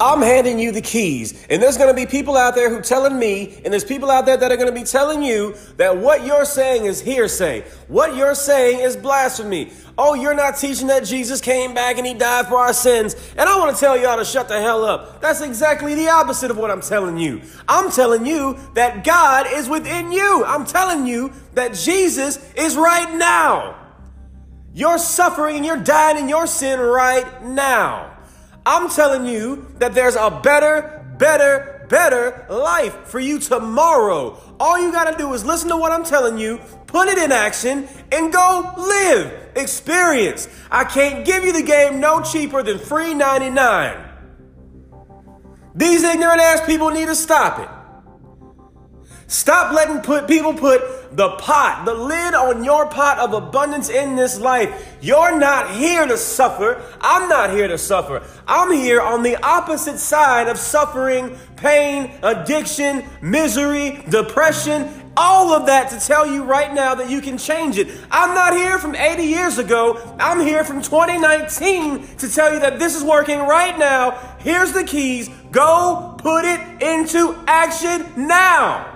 I'm handing you the keys. And there's going to be people out there who telling me, and there's people out there that are going to be telling you that what you're saying is hearsay. What you're saying is blasphemy. Oh, you're not teaching that Jesus came back and he died for our sins. And I want to tell y'all to shut the hell up. That's exactly the opposite of what I'm telling you. I'm telling you that God is within you. I'm telling you that Jesus is right now. You're suffering and you're dying in your sin right now. I'm telling you that there's a better, better, better life for you tomorrow. All you got to do is listen to what I'm telling you, put it in action, and go live, experience. I can't give you the game no cheaper than free 99. These ignorant ass people need to stop it. Stop letting put people put the pot, the lid on your pot of abundance in this life. You're not here to suffer. I'm not here to suffer. I'm here on the opposite side of suffering, pain, addiction, misery, depression, all of that to tell you right now that you can change it. I'm not here from 80 years ago. I'm here from 2019 to tell you that this is working right now. Here's the keys. Go put it into action now.